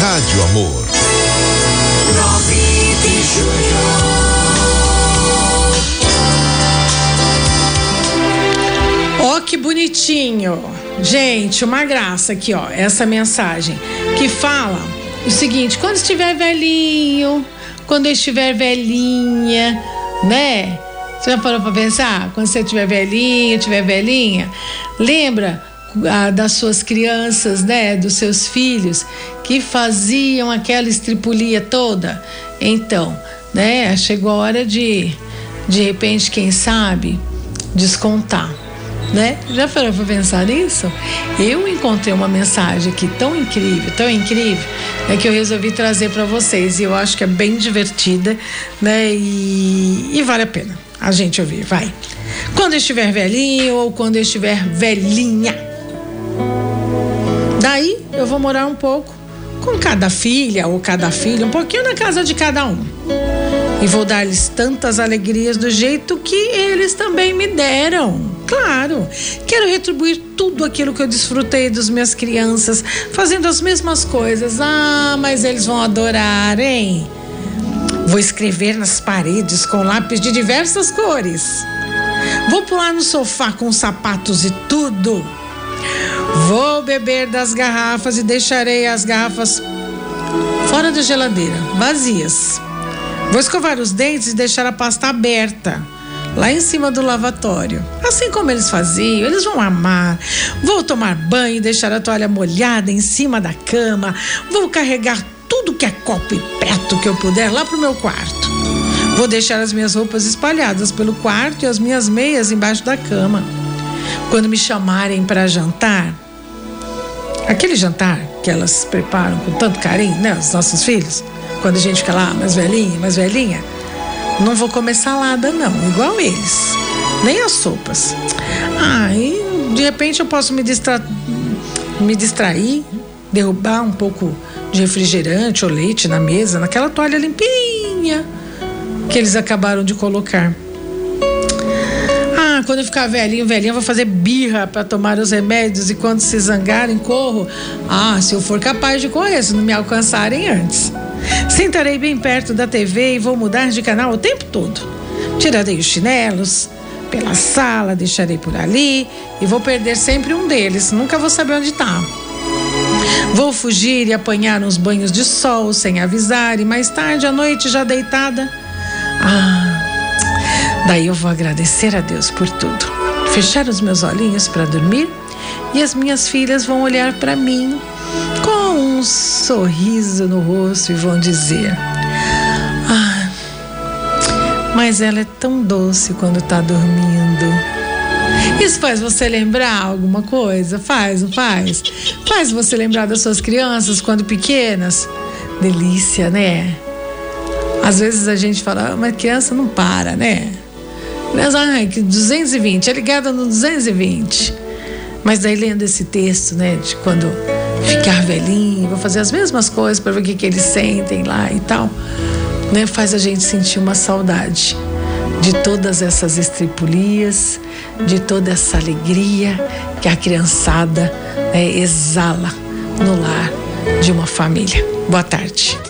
Rádio Amor. 9 de julho. Ó, que bonitinho. Gente, uma graça aqui, ó, essa mensagem que fala o seguinte: quando estiver velhinho, quando estiver velhinha, né? Você já parou para pensar? Quando você estiver velhinho, estiver velhinha, lembra das suas crianças, né? Dos seus filhos que faziam aquela estripulia toda? Então, né? Chegou a hora de, de repente, quem sabe, descontar né? Já parou para pensar nisso? Eu encontrei uma mensagem aqui tão incrível, tão incrível, é que eu resolvi trazer para vocês e eu acho que é bem divertida, né? E, e vale a pena a gente ouvir, vai. Quando estiver velhinho ou quando estiver velhinha. Vou morar um pouco com cada filha ou cada filho, um pouquinho na casa de cada um. E vou dar-lhes tantas alegrias do jeito que eles também me deram. Claro, quero retribuir tudo aquilo que eu desfrutei dos minhas crianças, fazendo as mesmas coisas. Ah, mas eles vão adorar, hein? Vou escrever nas paredes com lápis de diversas cores. Vou pular no sofá com sapatos e tudo. Vou beber das garrafas e deixarei as garrafas fora da geladeira, vazias. Vou escovar os dentes e deixar a pasta aberta lá em cima do lavatório. Assim como eles faziam, eles vão amar. Vou tomar banho e deixar a toalha molhada em cima da cama. Vou carregar tudo que é copo e prato que eu puder lá pro meu quarto. Vou deixar as minhas roupas espalhadas pelo quarto e as minhas meias embaixo da cama. Quando me chamarem para jantar, aquele jantar que elas preparam com tanto carinho, né, os nossos filhos, quando a gente fica lá mais velhinha, mais velhinha, não vou comer salada, não, igual eles. Nem as sopas. Ah, e de repente eu posso me, distra... me distrair, derrubar um pouco de refrigerante ou leite na mesa, naquela toalha limpinha que eles acabaram de colocar. Ah, quando eu ficar velhinho, velhinha, vou fazer birra para tomar os remédios e quando se zangarem, corro. Ah, se eu for capaz de correr, se não me alcançarem antes. Sentarei bem perto da TV e vou mudar de canal o tempo todo. Tirarei os chinelos pela sala, deixarei por ali e vou perder sempre um deles. Nunca vou saber onde está. Vou fugir e apanhar uns banhos de sol sem avisar e mais tarde à noite já deitada. Ah, daí eu vou agradecer a Deus por tudo. Fechar os meus olhinhos para dormir e as minhas filhas vão olhar para mim com um sorriso no rosto e vão dizer: Ah, mas ela é tão doce quando está dormindo. Isso faz você lembrar alguma coisa? Faz, não faz? Faz você lembrar das suas crianças quando pequenas? Delícia, né? Às vezes a gente fala, ah, mas criança não para, né? Mas, ai, que 220, é ligada no 220. Mas daí lendo esse texto, né, de quando ficar velhinho, vou fazer as mesmas coisas para ver o que, que eles sentem lá e tal, né? Faz a gente sentir uma saudade de todas essas estripulias, de toda essa alegria que a criançada né, exala no lar de uma família. Boa tarde.